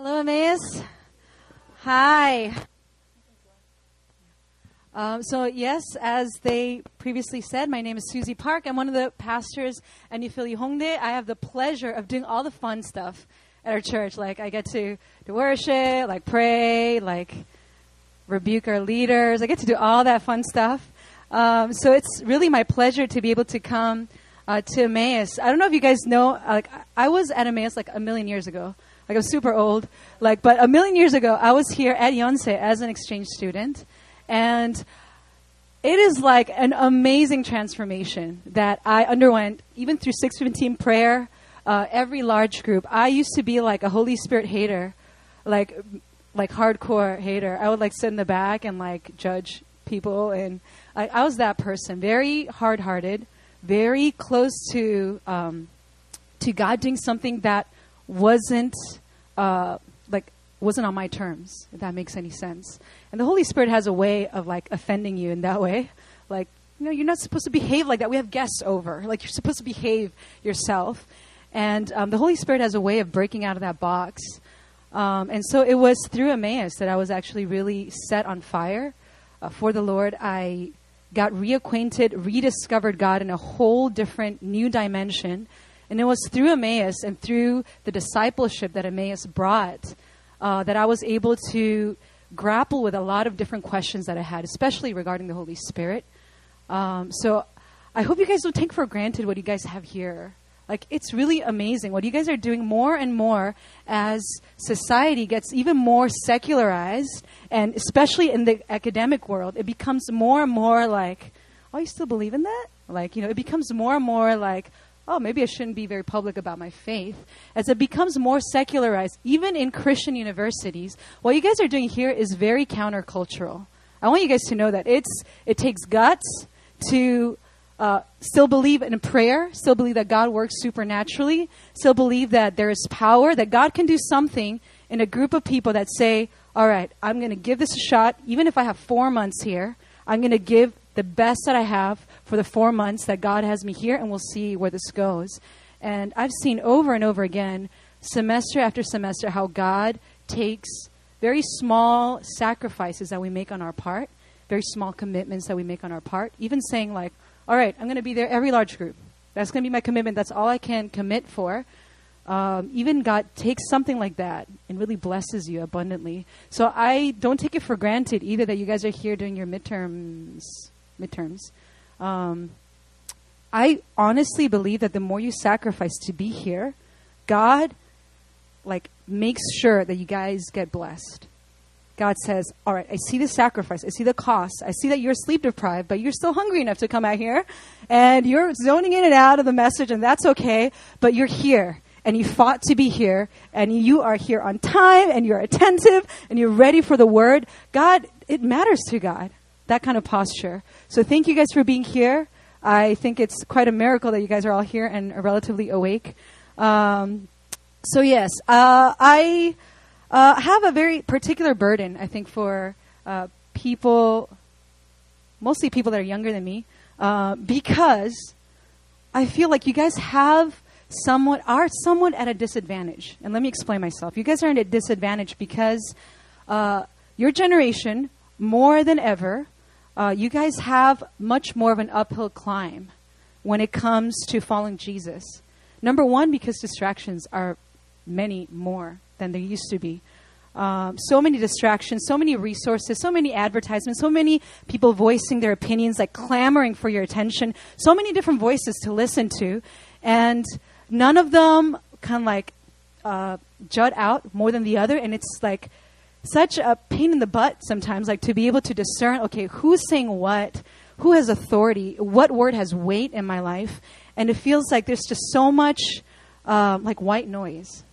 Hello, Emmaus. Hi. Um, so, yes, as they previously said, my name is Susie Park. I'm one of the pastors at New Philly Hongdae. I have the pleasure of doing all the fun stuff at our church. Like, I get to, to worship, like, pray, like, rebuke our leaders. I get to do all that fun stuff. Um, so, it's really my pleasure to be able to come uh, to Emmaus. I don't know if you guys know, like, I was at Emmaus like a million years ago. Like, I'm super old. Like, but a million years ago, I was here at Yonsei as an exchange student. And it is like an amazing transformation that I underwent, even through 615 prayer, uh, every large group. I used to be like a Holy Spirit hater, like like hardcore hater. I would like sit in the back and like judge people, and I, I was that person, very hard hearted, very close to um, to God doing something that wasn't uh, like wasn't on my terms. If that makes any sense. And the Holy Spirit has a way of like offending you in that way. Like, you know, you're not supposed to behave like that. We have guests over. Like, you're supposed to behave yourself. And um, the Holy Spirit has a way of breaking out of that box. Um, and so it was through Emmaus that I was actually really set on fire uh, for the Lord. I got reacquainted, rediscovered God in a whole different new dimension. And it was through Emmaus and through the discipleship that Emmaus brought uh, that I was able to grapple with a lot of different questions that I had, especially regarding the Holy Spirit. Um, so I hope you guys don't take for granted what you guys have here. Like, it's really amazing what you guys are doing more and more as society gets even more secularized, and especially in the academic world, it becomes more and more like, oh, you still believe in that? Like, you know, it becomes more and more like, oh, maybe I shouldn't be very public about my faith. As it becomes more secularized, even in Christian universities, what you guys are doing here is very countercultural. I want you guys to know that it's it takes guts to uh, still believe in prayer, still believe that God works supernaturally, still believe that there is power, that God can do something in a group of people that say, all right, I'm going to give this a shot, even if I have four months here, I'm going to give the best that I have for the four months that God has me here, and we'll see where this goes. And I've seen over and over again, semester after semester, how God takes very small sacrifices that we make on our part, very small commitments that we make on our part, even saying, like, all right, I'm going to be there every large group. That's going to be my commitment. That's all I can commit for. Um, even God takes something like that and really blesses you abundantly. So I don't take it for granted either that you guys are here doing your midterms. Midterms. Um, I honestly believe that the more you sacrifice to be here, God like makes sure that you guys get blessed. God says, "All right, I see the sacrifice. I see the cost. I see that you're sleep deprived, but you're still hungry enough to come out here, and you're zoning in and out of the message, and that's okay. But you're here, and you fought to be here, and you are here on time, and you're attentive, and you're ready for the word. God, it matters to God that kind of posture. So thank you guys for being here. I think it's quite a miracle that you guys are all here and are relatively awake. Um, so yes, uh, I uh, have a very particular burden. I think for uh, people, mostly people that are younger than me, uh, because I feel like you guys have somewhat are somewhat at a disadvantage. And let me explain myself. You guys are at a disadvantage because uh, your generation, more than ever, uh, you guys have much more of an uphill climb when it comes to following Jesus. Number one, because distractions are many more than there used to be. Um, so many distractions, so many resources, so many advertisements, so many people voicing their opinions, like clamoring for your attention, so many different voices to listen to, and none of them kind of like uh, jut out more than the other, and it's like such a pain in the butt sometimes, like to be able to discern, okay, who's saying what, who has authority, what word has weight in my life, and it feels like there's just so much uh, like white noise,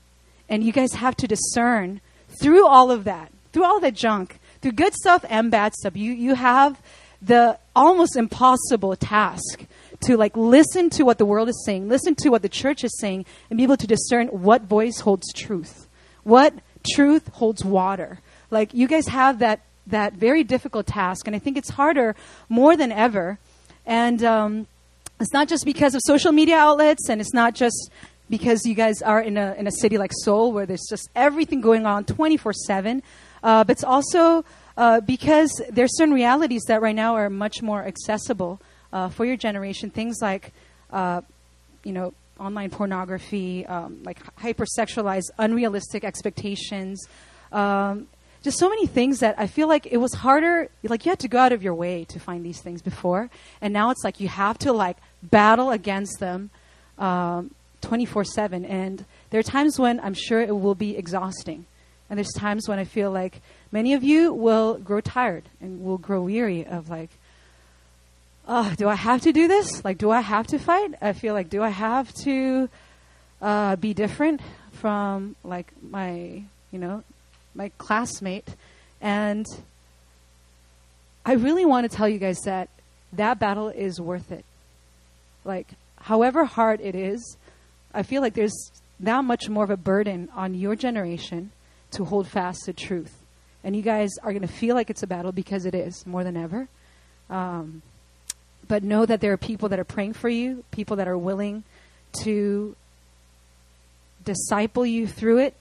and you guys have to discern through all of that, through all that junk, through good stuff and bad stuff. You you have the almost impossible task to like listen to what the world is saying, listen to what the church is saying, and be able to discern what voice holds truth, what truth holds water. Like you guys have that that very difficult task, and I think it's harder more than ever. And um, it's not just because of social media outlets, and it's not just because you guys are in a in a city like Seoul where there's just everything going on 24 seven. Uh, but it's also uh, because there's certain realities that right now are much more accessible uh, for your generation. Things like, uh, you know, online pornography, um, like hypersexualized, unrealistic expectations. Um, just so many things that I feel like it was harder. Like you had to go out of your way to find these things before, and now it's like you have to like battle against them um, 24 7. And there are times when I'm sure it will be exhausting. And there's times when I feel like many of you will grow tired and will grow weary of like, oh, do I have to do this? Like, do I have to fight? I feel like, do I have to uh, be different from like my, you know, my classmate? And I really want to tell you guys that that battle is worth it. Like, however hard it is, I feel like there's now much more of a burden on your generation to hold fast to truth. And you guys are going to feel like it's a battle because it is more than ever. Um, but know that there are people that are praying for you, people that are willing to disciple you through it.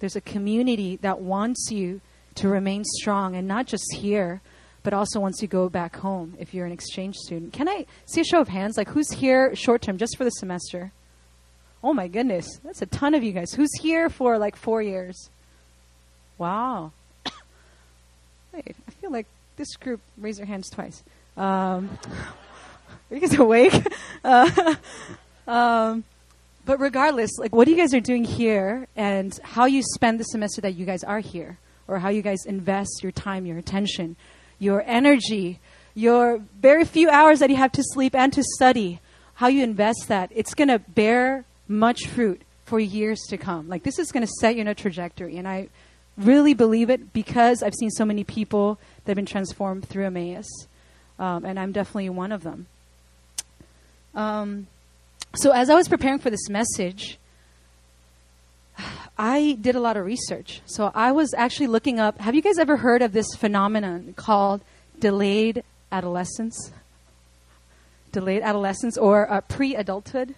There's a community that wants you to remain strong and not just here, but also once you go back home if you're an exchange student. Can I see a show of hands? Like, who's here short term just for the semester? Oh my goodness, that's a ton of you guys. Who's here for like four years? Wow. Wait, I feel like this group raise their hands twice. Um, are you guys awake? Uh, um, but regardless, like what you guys are doing here and how you spend the semester that you guys are here, or how you guys invest your time, your attention, your energy, your very few hours that you have to sleep and to study, how you invest that, it's going to bear much fruit for years to come. Like this is going to set you in a trajectory, and I really believe it because I've seen so many people that have been transformed through Emmaus, um, and I'm definitely one of them. Um, so as I was preparing for this message, I did a lot of research. So I was actually looking up. Have you guys ever heard of this phenomenon called delayed adolescence? Delayed adolescence or uh, pre-adulthood?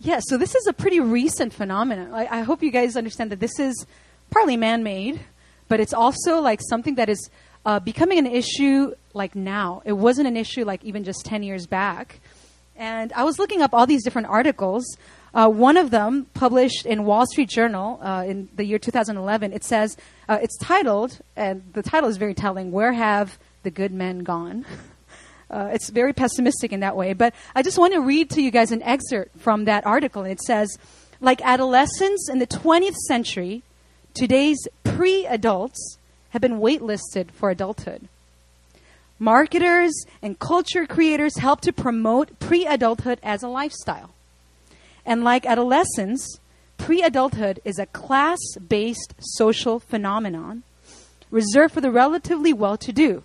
Yeah, so this is a pretty recent phenomenon. I, I hope you guys understand that this is partly man-made, but it's also like something that is uh, becoming an issue like now. It wasn't an issue like even just 10 years back. And I was looking up all these different articles. Uh, one of them, published in Wall Street Journal uh, in the year 2011, it says, uh, it's titled, and the title is very telling, Where Have the Good Men Gone? Uh, it's very pessimistic in that way. But I just want to read to you guys an excerpt from that article. It says, like adolescents in the 20th century, today's pre adults have been waitlisted for adulthood. Marketers and culture creators help to promote pre adulthood as a lifestyle. And like adolescence, pre adulthood is a class based social phenomenon reserved for the relatively well to do.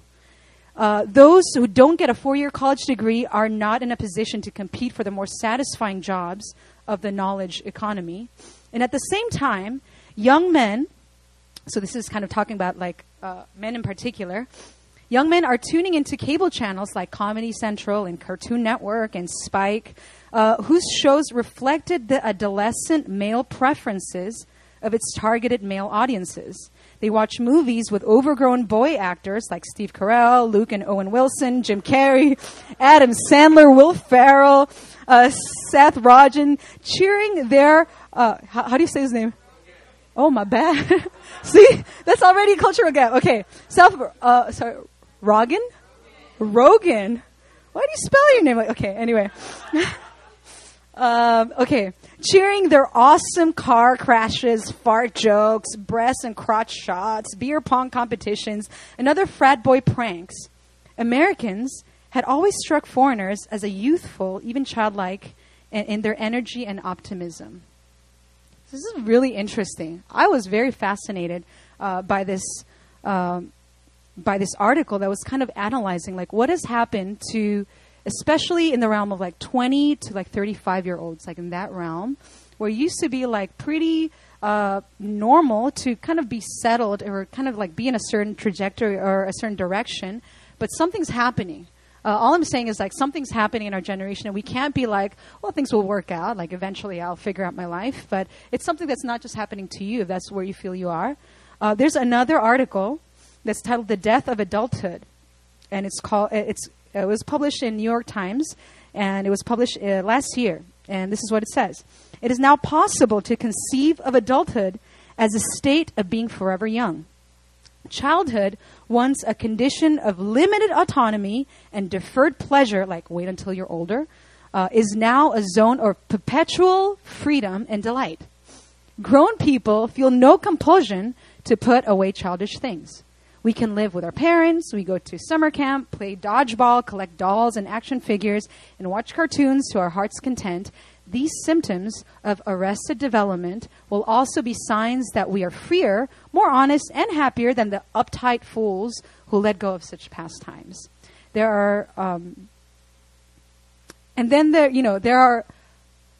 Uh, those who don't get a four year college degree are not in a position to compete for the more satisfying jobs of the knowledge economy. And at the same time, young men, so this is kind of talking about like uh, men in particular, young men are tuning into cable channels like Comedy Central and Cartoon Network and Spike, uh, whose shows reflected the adolescent male preferences of its targeted male audiences. They watch movies with overgrown boy actors like Steve Carell, Luke and Owen Wilson, Jim Carrey, Adam Sandler, Will Ferrell, uh, Seth Rogen, cheering their, uh, how, how do you say his name? Oh, my bad. See, that's already a cultural gap. Okay, Seth, uh, sorry, Rogan? Rogan. Why do you spell your name like? Okay, anyway. um, okay, cheering their awesome car crashes, fart jokes, breast and crotch shots, beer pong competitions, and other frat boy pranks, Americans had always struck foreigners as a youthful, even childlike, in their energy and optimism. This is really interesting. I was very fascinated uh, by this. Um, by this article that was kind of analyzing like what has happened to especially in the realm of like 20 to like 35 year olds, like in that realm, where it used to be like pretty uh, normal to kind of be settled or kind of like be in a certain trajectory or a certain direction, but something's happening. Uh, all I'm saying is like something's happening in our generation, and we can't be like, well, things will work out. Like eventually, I'll figure out my life. But it's something that's not just happening to you. If that's where you feel you are. Uh, there's another article that's titled "The Death of Adulthood," and it's called. It's it was published in New York Times, and it was published uh, last year. And this is what it says: It is now possible to conceive of adulthood as a state of being forever young. Childhood, once a condition of limited autonomy and deferred pleasure, like wait until you're older, uh, is now a zone of perpetual freedom and delight. Grown people feel no compulsion to put away childish things. We can live with our parents, we go to summer camp, play dodgeball, collect dolls and action figures, and watch cartoons to our heart's content, these symptoms of arrested development will also be signs that we are freer, more honest, and happier than the uptight fools who let go of such pastimes. There are, um, and then there, you know, there are,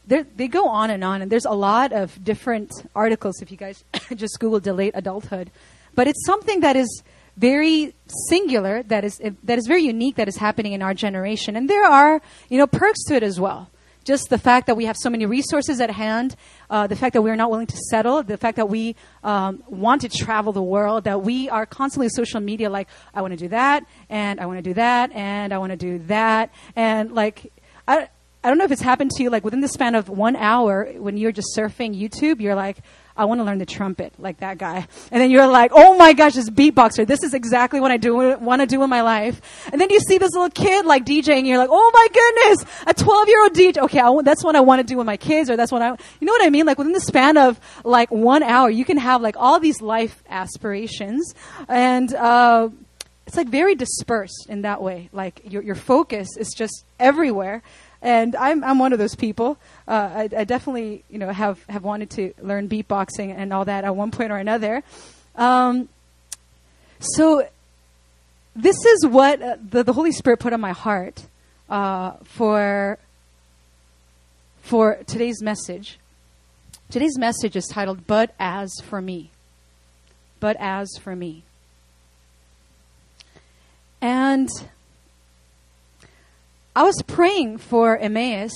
there, they go on and on, and there's a lot of different articles if you guys just Google delayed adulthood. But it's something that is very singular, that is, that is very unique, that is happening in our generation. And there are, you know, perks to it as well just the fact that we have so many resources at hand, uh, the fact that we're not willing to settle, the fact that we um, want to travel the world, that we are constantly social media like, I want to do that, and I want to do that, and I want to do that. And like, I, I don't know if it's happened to you, like within the span of one hour, when you're just surfing YouTube, you're like, I want to learn the trumpet like that guy. And then you're like, oh my gosh, this beatboxer. This is exactly what I do want to do in my life. And then you see this little kid like DJing. You're like, oh my goodness, a 12 year old DJ. Okay, I, that's what I want to do with my kids, or that's what I. You know what I mean? Like within the span of like one hour, you can have like all these life aspirations, and uh, it's like very dispersed in that way. Like your your focus is just everywhere and I'm I'm one of those people. Uh, I, I, definitely you know have have wanted to learn beatboxing and all that at one point or another. Um, so this is what uh, the, the Holy Spirit put on my heart uh, for for today's message. Today's message is titled "But as for me." But as for me. And I was praying for Emmaus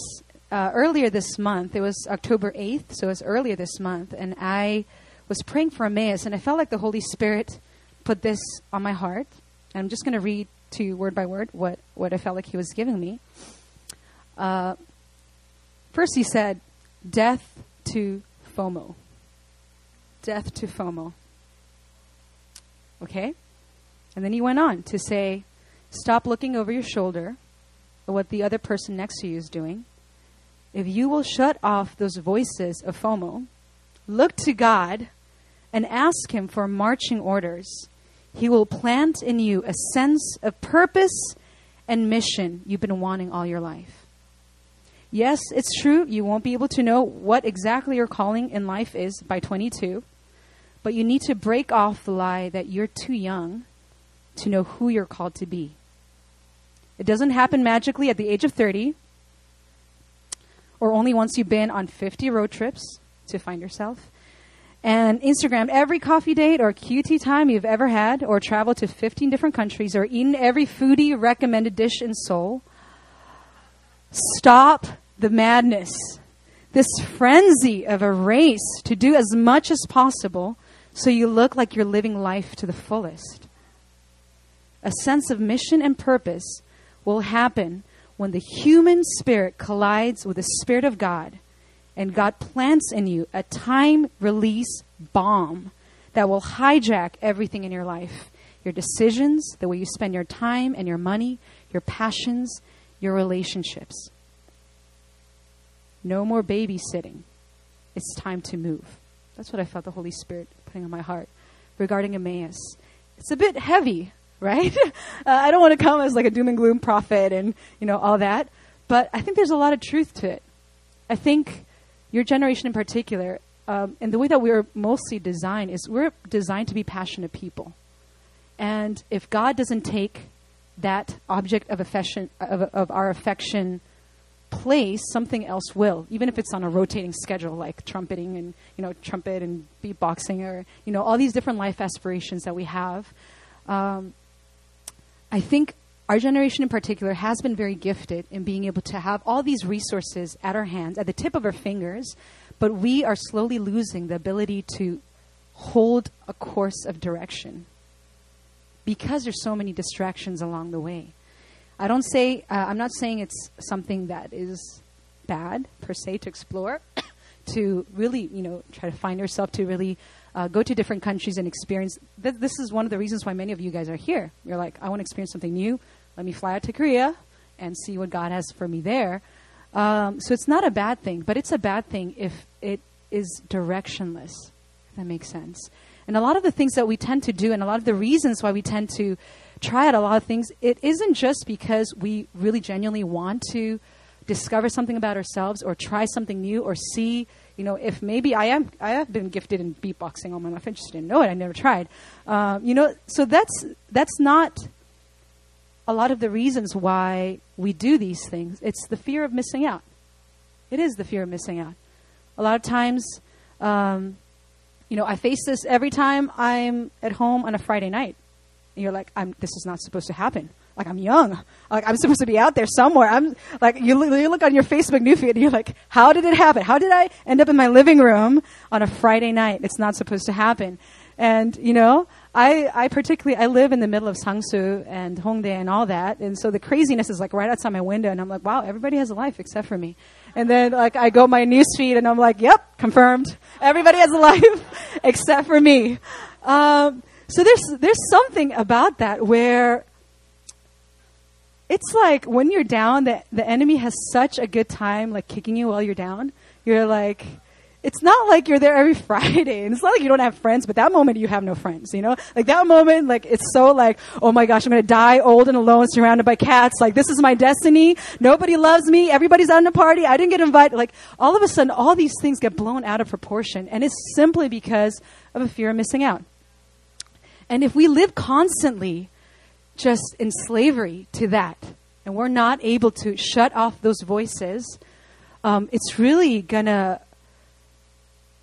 uh, earlier this month. It was October 8th, so it was earlier this month. And I was praying for Emmaus, and I felt like the Holy Spirit put this on my heart. And I'm just going to read to you word by word what, what I felt like He was giving me. Uh, first, He said, Death to FOMO. Death to FOMO. Okay? And then He went on to say, Stop looking over your shoulder or what the other person next to you is doing, if you will shut off those voices of FOMO, look to God, and ask Him for marching orders, He will plant in you a sense of purpose and mission you've been wanting all your life. Yes, it's true, you won't be able to know what exactly your calling in life is by 22, but you need to break off the lie that you're too young to know who you're called to be. It doesn't happen magically at the age of 30 or only once you've been on 50 road trips to find yourself. And Instagram every coffee date or QT time you've ever had, or traveled to 15 different countries, or eaten every foodie recommended dish in Seoul. Stop the madness, this frenzy of a race to do as much as possible so you look like you're living life to the fullest. A sense of mission and purpose will happen when the human spirit collides with the Spirit of God and God plants in you a time release bomb that will hijack everything in your life your decisions, the way you spend your time and your money, your passions, your relationships. No more babysitting. It's time to move. That's what I felt the Holy Spirit putting on my heart regarding Emmaus. It's a bit heavy, right? uh, I don't want to come as like a doom and gloom prophet and, you know, all that. But I think there's a lot of truth to it. I think your generation in particular, um, and the way that we're mostly designed is we're designed to be passionate people. And if God doesn't take that object of affection, of, of our affection place, something else will, even if it's on a rotating schedule like trumpeting and, you know, trumpet and beatboxing or, you know, all these different life aspirations that we have. Um, I think our generation in particular has been very gifted in being able to have all these resources at our hands, at the tip of our fingers, but we are slowly losing the ability to hold a course of direction because there's so many distractions along the way. I don't say, uh, I'm not saying it's something that is bad per se to explore, to really, you know, try to find yourself, to really uh, go to different countries and experience. Th- this is one of the reasons why many of you guys are here. You're like, I want to experience something new. Let me fly out to Korea and see what God has for me there. Um, so it's not a bad thing, but it's a bad thing if it is directionless. If that makes sense. And a lot of the things that we tend to do, and a lot of the reasons why we tend to try out a lot of things, it isn't just because we really genuinely want to discover something about ourselves or try something new or see you know if maybe i am i have been gifted in beatboxing all my life i just didn't know it i never tried um, you know so that's that's not a lot of the reasons why we do these things. It's the fear of missing out. It is the fear of missing out. A lot of times, um, you know, I face this every time I'm at home on a Friday night. And you're like, I'm, this is not supposed to happen. Like, I'm young. Like, I'm supposed to be out there somewhere. I'm like, you, you look on your Facebook newsfeed and you're like, how did it happen? How did I end up in my living room on a Friday night? It's not supposed to happen. And, you know, I, I particularly, I live in the middle of Sangsu and Hongdae and all that. And so the craziness is like right outside my window. And I'm like, wow, everybody has a life except for me. And then like I go my news feed and I'm like, yep, confirmed. Everybody has a life except for me. Um, so there's, there's something about that where it's like when you're down, the, the enemy has such a good time like kicking you while you're down. You're like, it's not like you're there every Friday. And it's not like you don't have friends, but that moment you have no friends, you know? Like that moment, like it's so like, oh my gosh, I'm gonna die old and alone surrounded by cats. Like this is my destiny. Nobody loves me. Everybody's out in a party. I didn't get invited. Like all of a sudden, all these things get blown out of proportion. And it's simply because of a fear of missing out. And if we live constantly just in slavery to that, and we're not able to shut off those voices, um, it's really gonna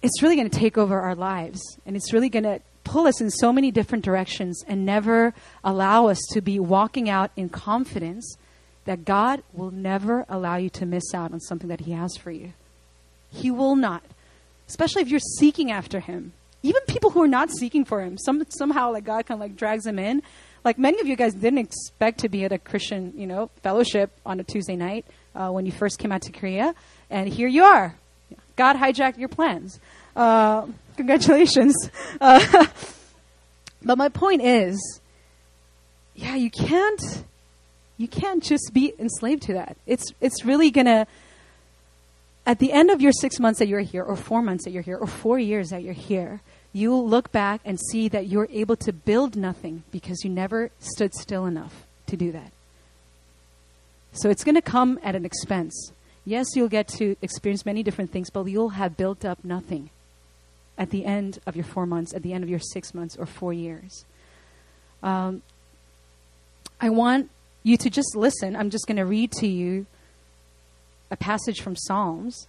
it's really to take over our lives and it's really to pull us in so many different directions and never allow us to be walking out in confidence that God will never allow you to miss out on something that He has for you. He will not. Especially if you're seeking after Him. Even people who are not seeking for Him, some, somehow like God kind of like drags them in. Like many of you guys didn't expect to be at a Christian, you know, fellowship on a Tuesday night uh, when you first came out to Korea, and here you are. God hijacked your plans. Uh, congratulations. Uh, but my point is, yeah, you can't, you can't just be enslaved to that. It's, it's really gonna, at the end of your six months that you're here, or four months that you're here, or four years that you're here, you'll look back and see that you're able to build nothing because you never stood still enough to do that. So it's going to come at an expense. Yes, you'll get to experience many different things, but you'll have built up nothing at the end of your four months, at the end of your six months or four years. Um, I want you to just listen. I'm just going to read to you a passage from Psalms.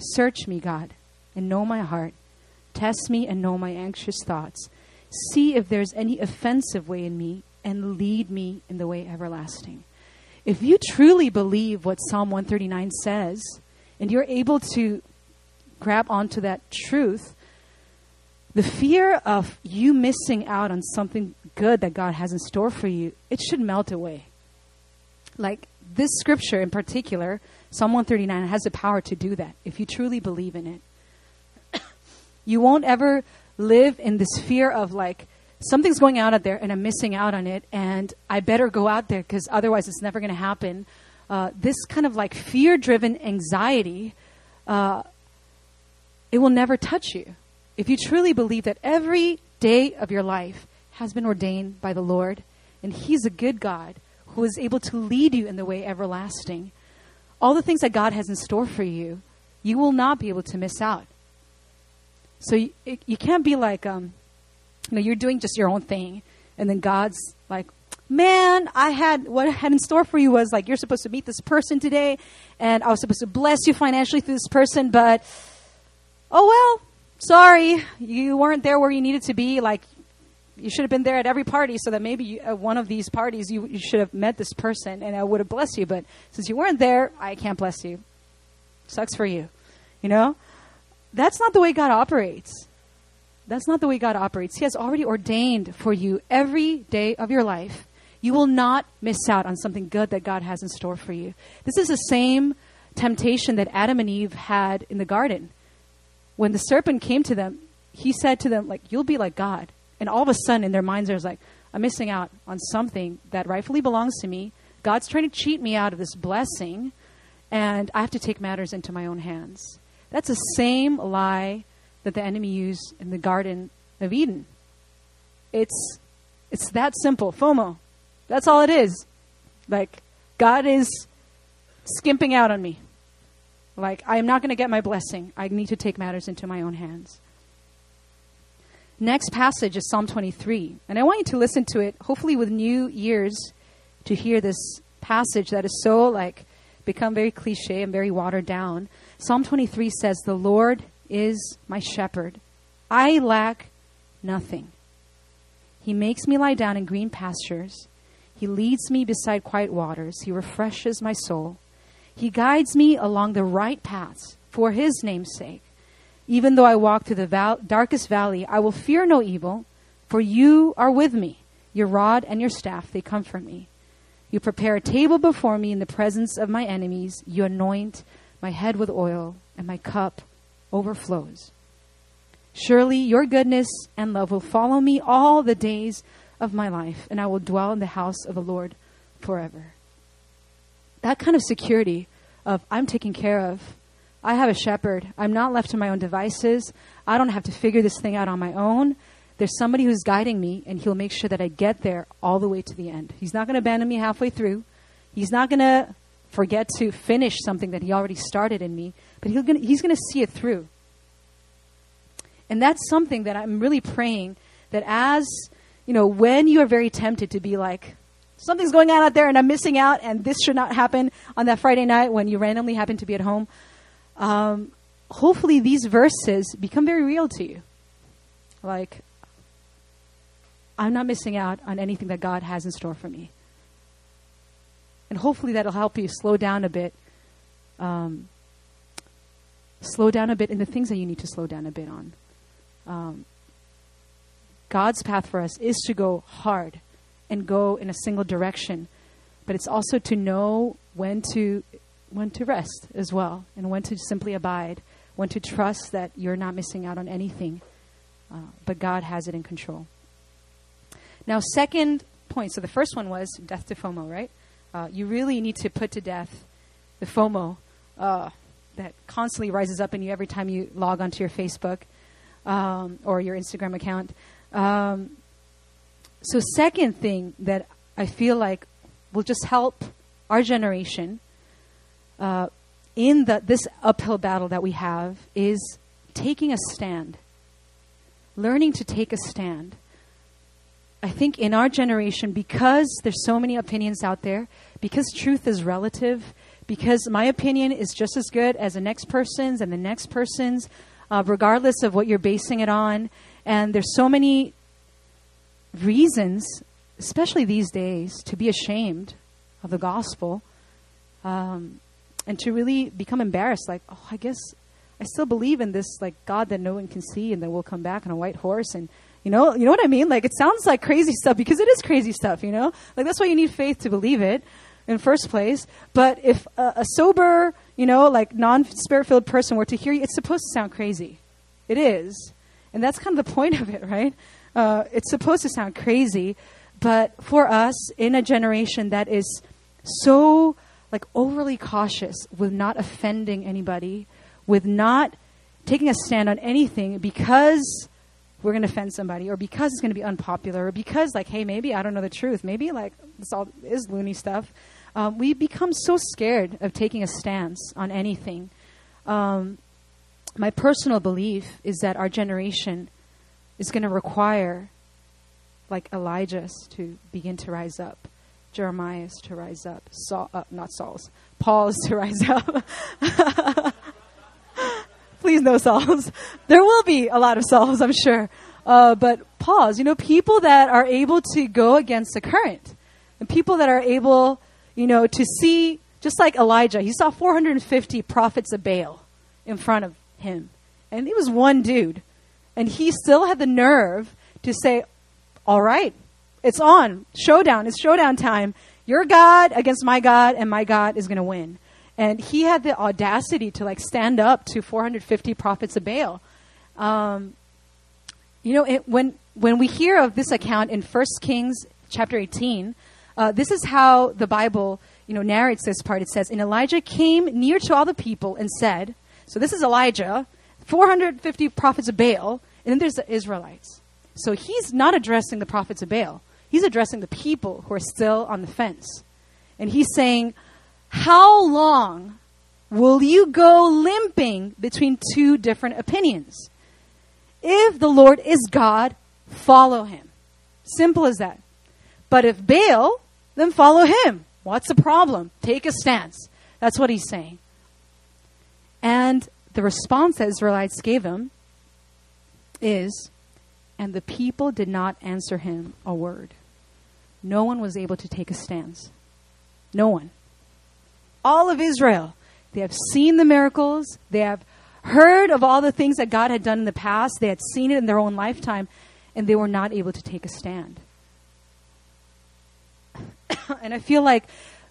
Search me, God, and know my heart. Test me and know my anxious thoughts. See if there's any offensive way in me, and lead me in the way everlasting. If you truly believe what Psalm 139 says, and you're able to grab onto that truth, the fear of you missing out on something good that God has in store for you, it should melt away. Like this scripture in particular, Psalm 139 has the power to do that if you truly believe in it. you won't ever live in this fear of like, something's going out out there and I'm missing out on it, and I better go out there because otherwise it's never going to happen. Uh, this kind of like fear driven anxiety, uh, it will never touch you. If you truly believe that every day of your life has been ordained by the Lord, and He's a good God who is able to lead you in the way everlasting, all the things that God has in store for you, you will not be able to miss out. So you, you can't be like, um, you know, you're doing just your own thing, and then God's like, man, I had what I had in store for you was like you're supposed to meet this person today, and I was supposed to bless you financially through this person, but oh well, sorry, you weren't there where you needed to be. Like you should have been there at every party, so that maybe you, at one of these parties you, you should have met this person, and I would have blessed you. But since you weren't there, I can't bless you. Sucks for you, you know. That's not the way God operates. That's not the way God operates. He has already ordained for you every day of your life. You will not miss out on something good that God has in store for you. This is the same temptation that Adam and Eve had in the garden. When the serpent came to them, he said to them, like, you'll be like God. And all of a sudden in their minds there's like, I'm missing out on something that rightfully belongs to me. God's trying to cheat me out of this blessing, and I have to take matters into my own hands. That's the same lie that the enemy used in the Garden of Eden. It's it's that simple. FOMO. That's all it is. Like God is skimping out on me. Like I am not going to get my blessing. I need to take matters into my own hands. Next passage is Psalm 23, and I want you to listen to it hopefully with new ears to hear this passage that is so like become very cliche and very watered down. Psalm 23 says, "The Lord is my shepherd. I lack nothing. He makes me lie down in green pastures. He leads me beside quiet waters. He refreshes my soul. He guides me along the right paths for his name's sake. Even though I walk through the val- darkest valley, I will fear no evil, for you are with me. Your rod and your staff, they comfort me. You prepare a table before me in the presence of my enemies. You anoint my head with oil, and my cup overflows. Surely your goodness and love will follow me all the days of my life, and I will dwell in the house of the Lord forever. That kind of security of I'm taken care of. I have a shepherd. I'm not left to my own devices. I don't have to figure this thing out on my own. There's somebody who's guiding me, and he'll make sure that I get there all the way to the end. He's not going to abandon me halfway through. He's not going to forget to finish something that he already started in me but he'll, he's going to see it through. And that's something that I'm really praying that as, you know, when you are very tempted to be like, something's going on out there and I'm missing out and this should not happen on that Friday night when you randomly happen to be at home, um, hopefully these verses become very real to you. Like, I'm not missing out on anything that God has in store for me. And hopefully that'll help you slow down a bit um, slow down a bit in the things that you need to slow down a bit on. Um, God's path for us is to go hard and go in a single direction, but it's also to know when to when to rest as well, and when to simply abide, when to trust that you're not missing out on anything, uh, but God has it in control. Now, second point. So the first one was death to FOMO, right? Uh, you really need to put to death the FOMO. Uh, that constantly rises up in you every time you log onto your Facebook um, or your Instagram account. Um, so, second thing that I feel like will just help our generation uh, in the, this uphill battle that we have is taking a stand, learning to take a stand. I think in our generation, because there's so many opinions out there, because truth is relative, because my opinion is just as good as the next person's and the next person's, uh, regardless of what you're basing it on. And there's so many reasons, especially these days, to be ashamed of the gospel um, and to really become embarrassed. Like, oh, I guess I still believe in this like God that no one can see and that will come back on a white horse and you know, you know what I mean? Like it sounds like crazy stuff because it is crazy stuff, you know? Like that's why you need faith to believe it in first place. But if a, a sober, you know, like non-spirit filled person were to hear you, it's supposed to sound crazy. It is. And that's kind of the point of it, right? Uh, it's supposed to sound crazy, but for us in a generation that is so like overly cautious with not offending anybody, with not taking a stand on anything because we're going to offend somebody or because it's going to be unpopular or because like hey maybe i don't know the truth. Maybe like this all is loony stuff. Um, we become so scared of taking a stance on anything. Um, my personal belief is that our generation is going to require like elijah's to begin to rise up jeremiah's to rise up. Saul uh, not saul's. Paul's to rise up. Please no Sauls. There will be a lot of Sauls, I'm sure. Uh, but Pauls, You know, people that are able to go against the current, and people that are able, you know, to see, just like Elijah, he saw 450 prophets of Baal in front of him, and he was one dude, and he still had the nerve to say, "All right, it's on, showdown. It's showdown time. Your God against my God, and my God is going to win." And he had the audacity to like stand up to 450 prophets of Baal. Um, you know, it, when when we hear of this account in 1 Kings chapter 18, uh, this is how the Bible, you know, narrates this part. It says, "And Elijah came near to all the people and said, so this is Elijah, 450 prophets of Baal, and then there's the Israelites. So he's not addressing the prophets of Baal. He's addressing the people who are still on the fence. And he's saying, how long will you go limping between two different opinions? If the Lord is God, follow him. Simple as that. But if Baal, then follow him. What's the problem? Take a stance. That's what he's saying. And the response that Israelites gave him is, and the people did not answer him a word. No one was able to take a stance. No one all of Israel. They have seen the miracles. They have heard of all the things that God had done in the past. They had seen it in their own lifetime, and they were not able to take a stand. and I feel like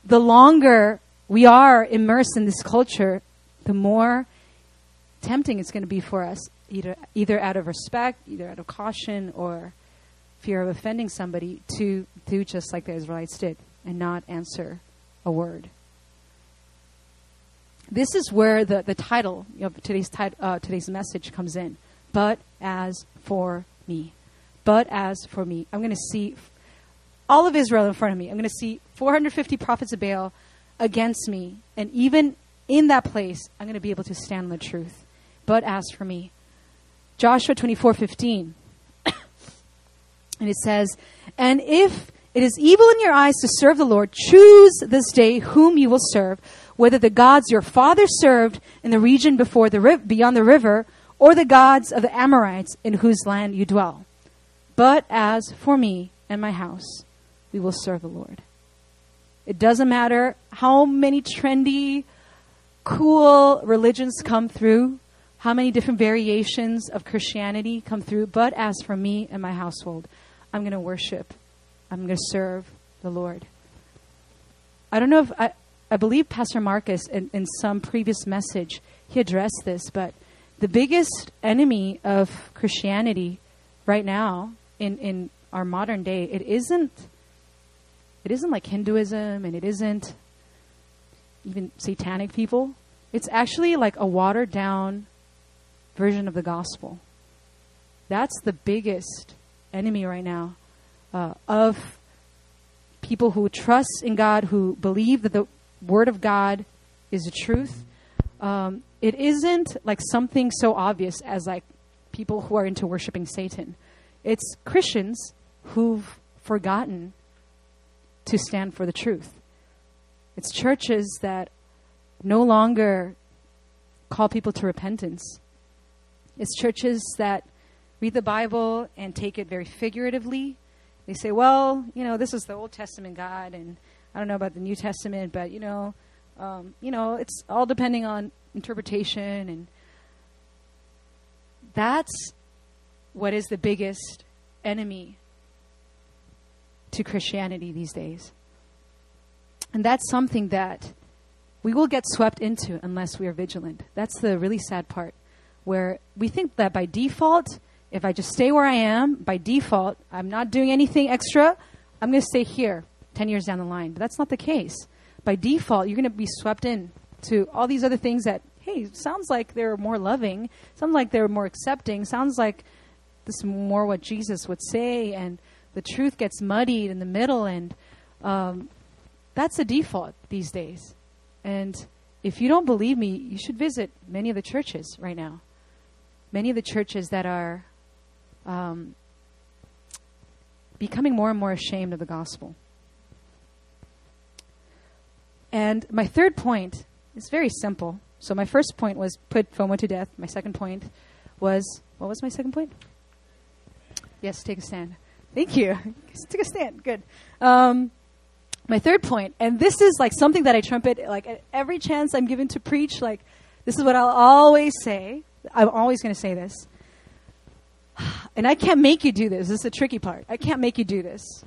the longer we are immersed in this culture, the more tempting it's going to be for us, either, either out of respect, either out of caution, or fear of offending somebody, to do just like the Israelites did and not answer a word this is where the, the title of today's, tit- uh, today's message comes in. But as for me. But as for me. I'm going to see all of Israel in front of me. I'm going to see 450 prophets of Baal against me. And even in that place, I'm going to be able to stand on the truth. But as for me. Joshua 24 15. And it says, And if it is evil in your eyes to serve the Lord, choose this day whom you will serve whether the gods your father served in the region before the beyond the river, or the gods of the Amorites in whose land you dwell. But as for me and my house, we will serve the Lord. It doesn't matter how many trendy, cool religions come through, how many different variations of Christianity come through, but as for me and my household, I'm going to worship. I'm going to serve the Lord. I don't know if I, I believe Pastor Marcus, in, in some previous message, he addressed this, but the biggest enemy of Christianity right now in, in our modern day, it isn't it isn't like Hinduism and it isn't even satanic people. It's actually like a watered down version of the gospel. That's the biggest enemy right now uh, of people who trust in God, who believe that the Word of God is the truth. Um, it isn't like something so obvious as like people who are into worshiping Satan. It's Christians who've forgotten to stand for the truth. It's churches that no longer call people to repentance. It's churches that read the Bible and take it very figuratively. They say, well, you know, this is the Old Testament God, and I don't know about the New Testament, but you know, um, you know, it's all depending on interpretation and That's what is the biggest enemy to Christianity these days. And that's something that we will get swept into unless we are vigilant. That's the really sad part, where we think that by default, if I just stay where I am, by default, I'm not doing anything extra, I'm going to stay here 10 years down the line. But that's not the case. By default, you're going to be swept in to all these other things that, hey, sounds like they're more loving, sounds like they're more accepting, sounds like this is more what Jesus would say, and the truth gets muddied in the middle, and um, that's the default these days. And if you don't believe me, you should visit many of the churches right now. Many of the churches that are um, becoming more and more ashamed of the gospel. And my third point is very simple. So my first point was put FOMO to death. My second point was what was my second point? Yes, take a stand. Thank you. take a stand. Good. Um, my third point, and this is like something that I trumpet like at every chance I'm given to preach. Like this is what I'll always say. I'm always going to say this. And I can't make you do this. This is the tricky part. I can't make you do this.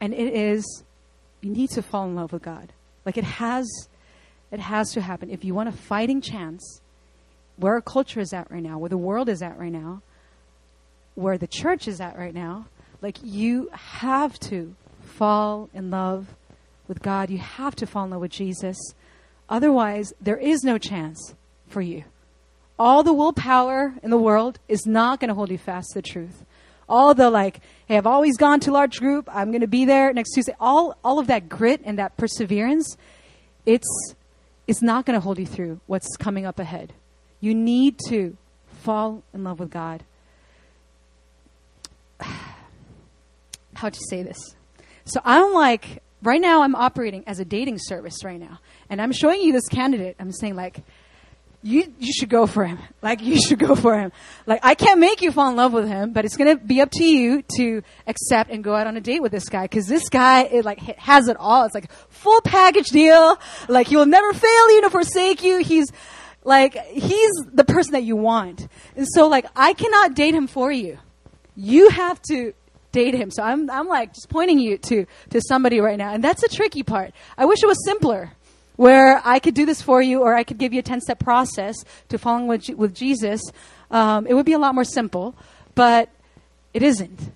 And it is you need to fall in love with God. Like it has it has to happen. If you want a fighting chance, where our culture is at right now, where the world is at right now, where the church is at right now, like you have to fall in love with God. You have to fall in love with Jesus. Otherwise, there is no chance for you. All the willpower in the world is not going to hold you fast to the truth. All the like, hey, I've always gone to large group. I'm going to be there next Tuesday. All, all of that grit and that perseverance, it's, it's not going to hold you through what's coming up ahead. You need to fall in love with God. How to say this? So I'm like, right now I'm operating as a dating service right now. And I'm showing you this candidate. I'm saying like, you, you should go for him. Like, you should go for him. Like, I can't make you fall in love with him, but it's gonna be up to you to accept and go out on a date with this guy. Cause this guy, it like, has it all. It's like full package deal. Like, he will never fail you, nor forsake you. He's, like, he's the person that you want. And so, like, I cannot date him for you. You have to date him. So I'm, I'm like just pointing you to, to somebody right now. And that's the tricky part. I wish it was simpler where I could do this for you or I could give you a 10 step process to following with, with Jesus. Um, it would be a lot more simple, but it isn't.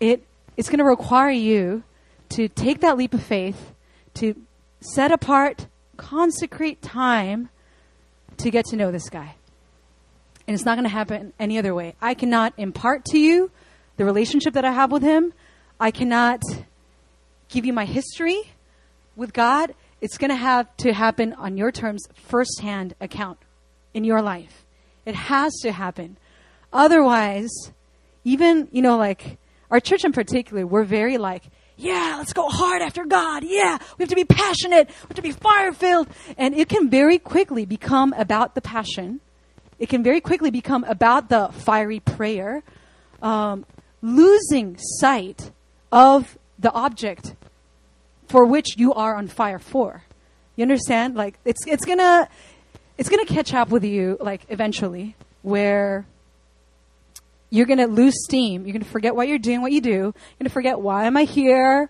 It, it's going to require you to take that leap of faith, to set apart, consecrate time to get to know this guy. And it's not going to happen any other way. I cannot impart to you the relationship that I have with Him. I cannot give you my history with God. It's going to have to happen on your terms, firsthand account in your life. It has to happen. Otherwise, even, you know, like our church in particular, we're very like, yeah, let's go hard after God. Yeah, we have to be passionate. We have to be fire filled. And it can very quickly become about the passion. It can very quickly become about the fiery prayer. Um, losing sight of the object for which you are on fire for. You understand? Like it's it's gonna it's gonna catch up with you like eventually where you're gonna lose steam. You're gonna forget what you're doing, what you do. You're gonna forget why am I here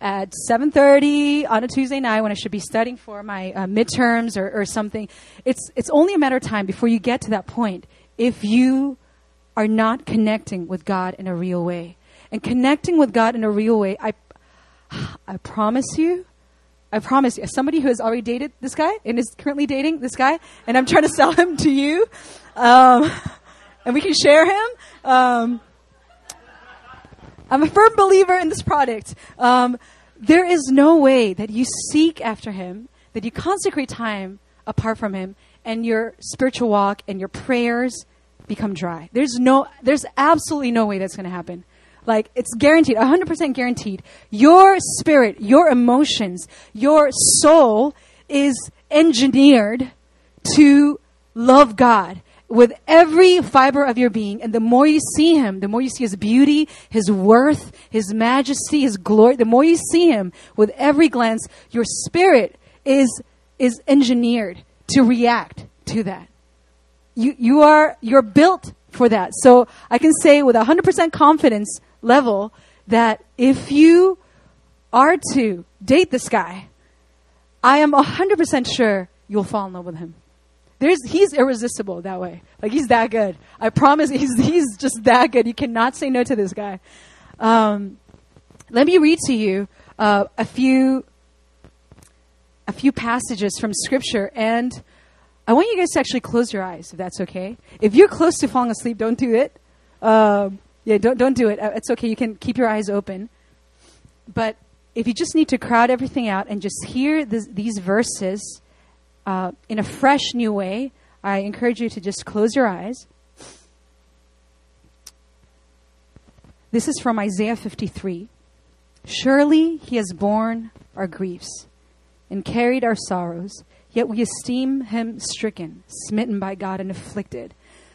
at 7:30 on a Tuesday night when I should be studying for my uh, midterms or, or something. It's it's only a matter of time before you get to that point. If you are not connecting with God in a real way. And connecting with God in a real way, I, I promise you, I promise you, somebody who has already dated this guy and is currently dating this guy, and I'm trying to sell him to you, um, and we can share him. Um, I'm a firm believer in this product. Um, there is no way that you seek after him, that you consecrate time apart from him, and your spiritual walk and your prayers become dry. There's no, there's absolutely no way that's going to happen. Like, it's guaranteed, 100% guaranteed. Your spirit, your emotions, your soul is engineered to love God with every fiber of your being. And the more you see Him, the more you see His beauty, His worth, His majesty, His glory, the more you see Him with every glance, your spirit is, is engineered to react to that. You, you are, you're built for that. So I can say with 100% confidence level that if you are to date this guy, I am 100% sure you'll fall in love with him. There's, he's irresistible that way. Like he's that good. I promise he's, he's just that good. You cannot say no to this guy. Um, let me read to you uh, a few a few passages from scripture and I want you guys to actually close your eyes if that's okay. If you're close to falling asleep, don't do it. Um, yeah, don't don't do it. Uh, it's okay. You can keep your eyes open. But if you just need to crowd everything out and just hear this, these verses uh, in a fresh new way, I encourage you to just close your eyes. This is from Isaiah 53. Surely he has borne our griefs and carried our sorrows, yet we esteem him stricken, smitten by God, and afflicted.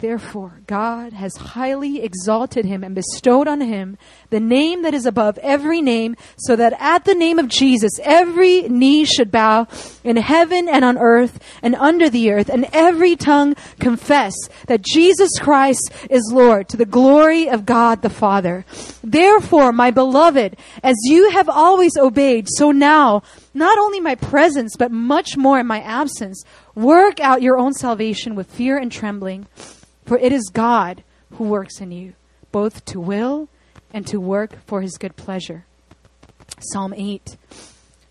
Therefore, God has highly exalted him and bestowed on him the name that is above every name, so that at the name of Jesus every knee should bow in heaven and on earth and under the earth, and every tongue confess that Jesus Christ is Lord to the glory of God the Father. Therefore, my beloved, as you have always obeyed, so now, not only my presence, but much more in my absence, work out your own salvation with fear and trembling. For it is God who works in you, both to will and to work for his good pleasure. Psalm 8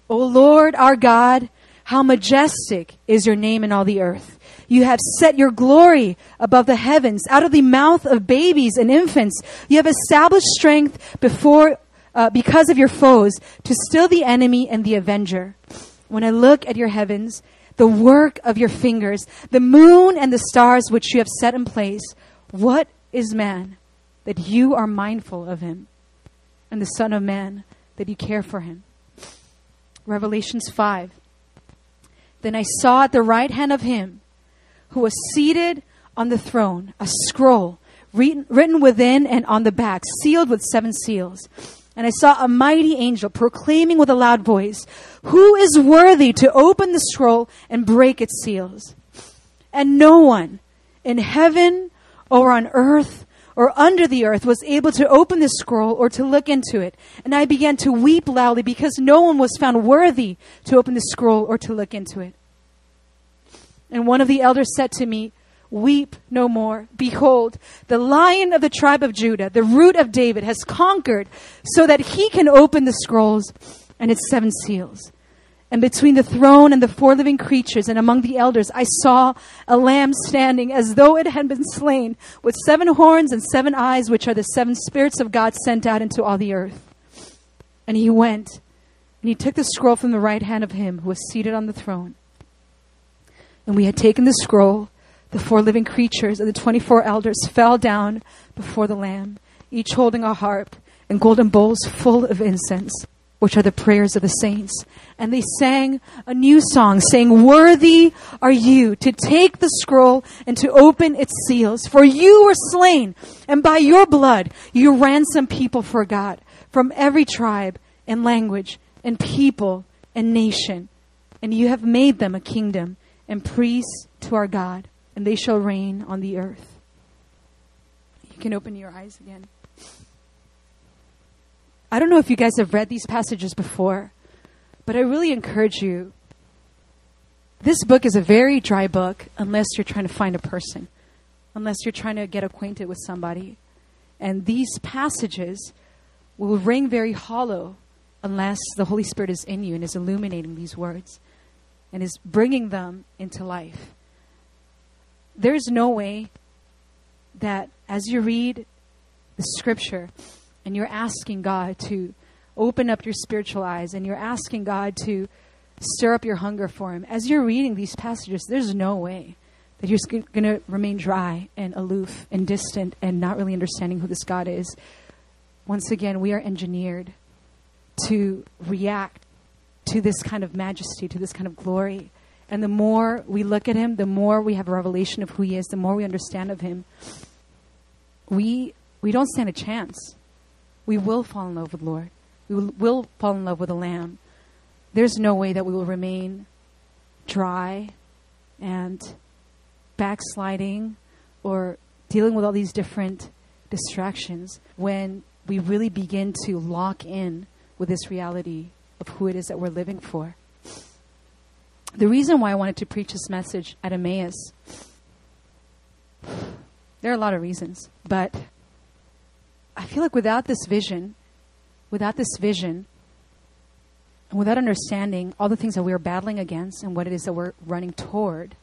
O Lord our God, how majestic is your name in all the earth. You have set your glory above the heavens. Out of the mouth of babies and infants, you have established strength before, uh, because of your foes to still the enemy and the avenger. When I look at your heavens, the work of your fingers, the moon and the stars which you have set in place. What is man that you are mindful of him? And the Son of Man that you care for him? Revelations 5. Then I saw at the right hand of him who was seated on the throne a scroll written, written within and on the back, sealed with seven seals. And I saw a mighty angel proclaiming with a loud voice, Who is worthy to open the scroll and break its seals? And no one in heaven or on earth or under the earth was able to open the scroll or to look into it. And I began to weep loudly because no one was found worthy to open the scroll or to look into it. And one of the elders said to me, Weep no more. Behold, the lion of the tribe of Judah, the root of David, has conquered so that he can open the scrolls and its seven seals. And between the throne and the four living creatures and among the elders, I saw a lamb standing as though it had been slain, with seven horns and seven eyes, which are the seven spirits of God sent out into all the earth. And he went, and he took the scroll from the right hand of him who was seated on the throne. And we had taken the scroll the four living creatures and the 24 elders fell down before the Lamb, each holding a harp and golden bowls full of incense, which are the prayers of the saints. And they sang a new song, saying, Worthy are you to take the scroll and to open its seals. For you were slain, and by your blood you ransomed people for God from every tribe and language and people and nation. And you have made them a kingdom and priests to our God and they shall reign on the earth. You can open your eyes again. I don't know if you guys have read these passages before, but I really encourage you. This book is a very dry book unless you're trying to find a person, unless you're trying to get acquainted with somebody. And these passages will ring very hollow unless the Holy Spirit is in you and is illuminating these words and is bringing them into life. There's no way that as you read the scripture and you're asking God to open up your spiritual eyes and you're asking God to stir up your hunger for Him, as you're reading these passages, there's no way that you're going to remain dry and aloof and distant and not really understanding who this God is. Once again, we are engineered to react to this kind of majesty, to this kind of glory. And the more we look at him, the more we have a revelation of who he is, the more we understand of him, we, we don't stand a chance. We will fall in love with the Lord. We will, will fall in love with the Lamb. There's no way that we will remain dry and backsliding or dealing with all these different distractions when we really begin to lock in with this reality of who it is that we're living for. The reason why I wanted to preach this message at Emmaus, there are a lot of reasons, but I feel like without this vision, without this vision, and without understanding all the things that we are battling against and what it is that we're running toward,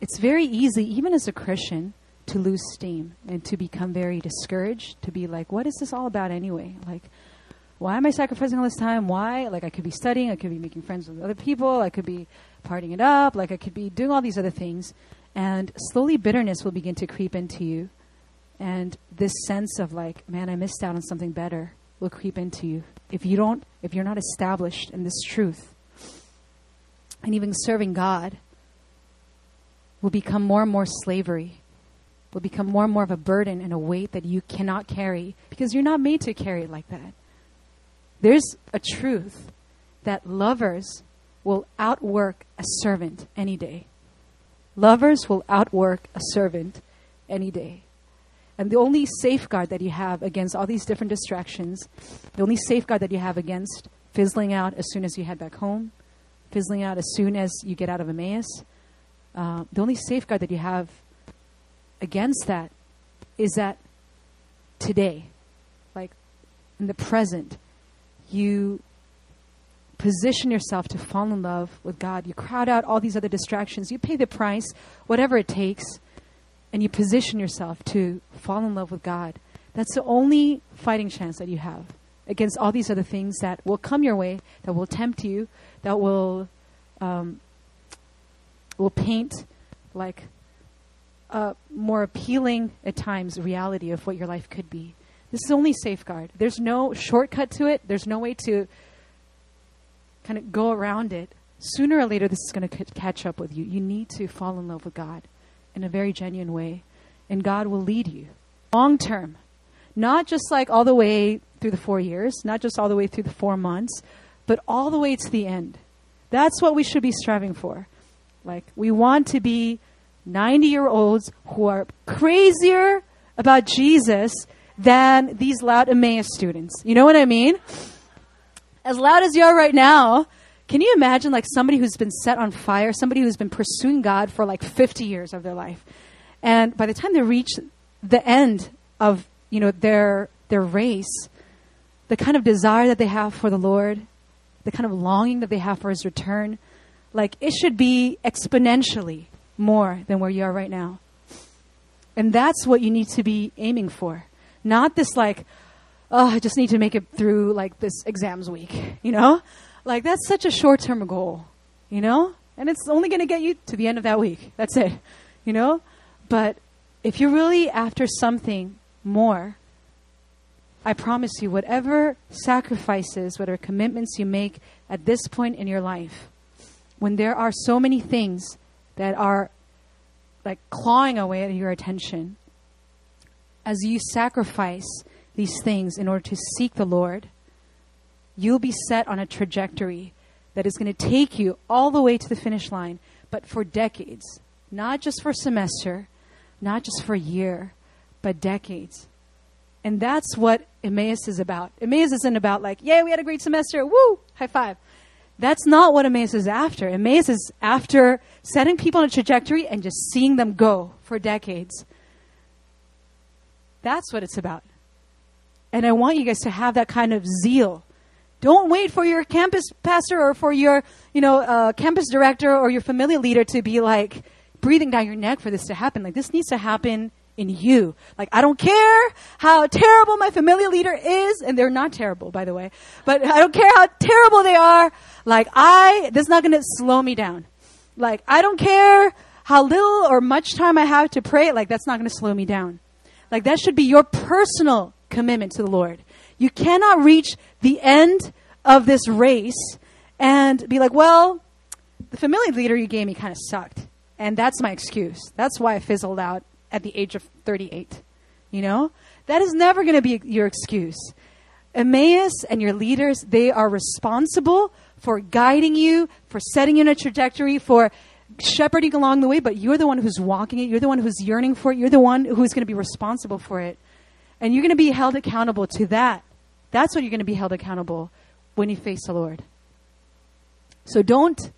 it's very easy, even as a Christian, to lose steam and to become very discouraged, to be like, what is this all about anyway? Like, why am I sacrificing all this time? Why? Like, I could be studying, I could be making friends with other people, I could be partying it up, like, I could be doing all these other things. And slowly, bitterness will begin to creep into you. And this sense of, like, man, I missed out on something better will creep into you. If you don't, if you're not established in this truth, and even serving God will become more and more slavery will become more and more of a burden and a weight that you cannot carry because you're not made to carry it like that. There's a truth that lovers will outwork a servant any day. Lovers will outwork a servant any day. And the only safeguard that you have against all these different distractions, the only safeguard that you have against fizzling out as soon as you head back home, fizzling out as soon as you get out of Emmaus, uh, the only safeguard that you have against that is that today, like in the present, you position yourself to fall in love with God. You crowd out all these other distractions. You pay the price, whatever it takes, and you position yourself to fall in love with God. That's the only fighting chance that you have against all these other things that will come your way, that will tempt you, that will um, will paint like a more appealing at times reality of what your life could be. This is only safeguard. There's no shortcut to it. There's no way to kind of go around it. Sooner or later, this is going to c- catch up with you. You need to fall in love with God in a very genuine way, and God will lead you long term. Not just like all the way through the four years, not just all the way through the four months, but all the way to the end. That's what we should be striving for. Like, we want to be 90 year olds who are crazier about Jesus than these loud Emmaus students. You know what I mean? As loud as you are right now, can you imagine like somebody who's been set on fire, somebody who's been pursuing God for like 50 years of their life? And by the time they reach the end of, you know, their their race, the kind of desire that they have for the Lord, the kind of longing that they have for his return, like it should be exponentially more than where you are right now. And that's what you need to be aiming for. Not this like, oh, I just need to make it through like this exams week, you know? Like that's such a short-term goal, you know? And it's only going to get you to the end of that week. That's it, you know? But if you're really after something more, I promise you, whatever sacrifices, whatever commitments you make at this point in your life, when there are so many things that are like clawing away at your attention, as you sacrifice these things in order to seek the Lord, you'll be set on a trajectory that is going to take you all the way to the finish line, but for decades. Not just for a semester, not just for a year, but decades. And that's what Emmaus is about. Emmaus isn't about like, yay, we had a great semester, woo, high five. That's not what Emmaus is after. Emmaus is after setting people on a trajectory and just seeing them go for decades. That's what it's about. And I want you guys to have that kind of zeal. Don't wait for your campus pastor or for your, you know, uh, campus director or your family leader to be like breathing down your neck for this to happen. Like this needs to happen in you. Like I don't care how terrible my familiar leader is, and they're not terrible, by the way. But I don't care how terrible they are. Like I, this is not going to slow me down. Like I don't care how little or much time I have to pray. Like that's not going to slow me down. Like that should be your personal commitment to the Lord. You cannot reach the end of this race and be like, well, the family leader you gave me kind of sucked. And that's my excuse. That's why I fizzled out at the age of 38. You know? That is never going to be your excuse. Emmaus and your leaders, they are responsible for guiding you, for setting you in a trajectory, for shepherding along the way, but you're the one who's walking it. You're the one who's yearning for it. You're the one who's going to be responsible for it. And you're going to be held accountable to that. That's what you're going to be held accountable when you face the Lord. So don't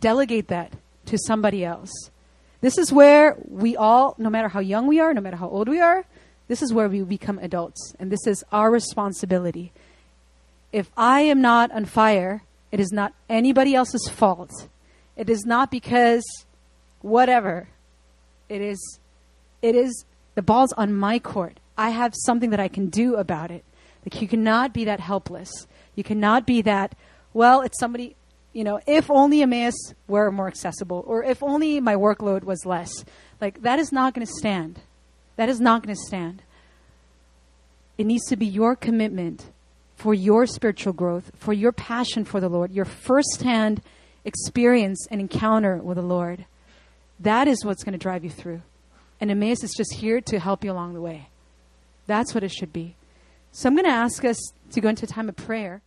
delegate that to somebody else. This is where we all, no matter how young we are, no matter how old we are, this is where we become adults. And this is our responsibility. If I am not on fire, it is not anybody else's fault. It is not because whatever. It is it is the ball's on my court. I have something that I can do about it. Like you cannot be that helpless. You cannot be that, well, it's somebody, you know, if only Emmaus were more accessible, or if only my workload was less. Like, that is not going to stand. That is not going to stand. It needs to be your commitment for your spiritual growth, for your passion for the Lord, your firsthand experience and encounter with the Lord. That is what's going to drive you through. And Emmaus is just here to help you along the way. That's what it should be. So I'm going to ask us to go into a time of prayer.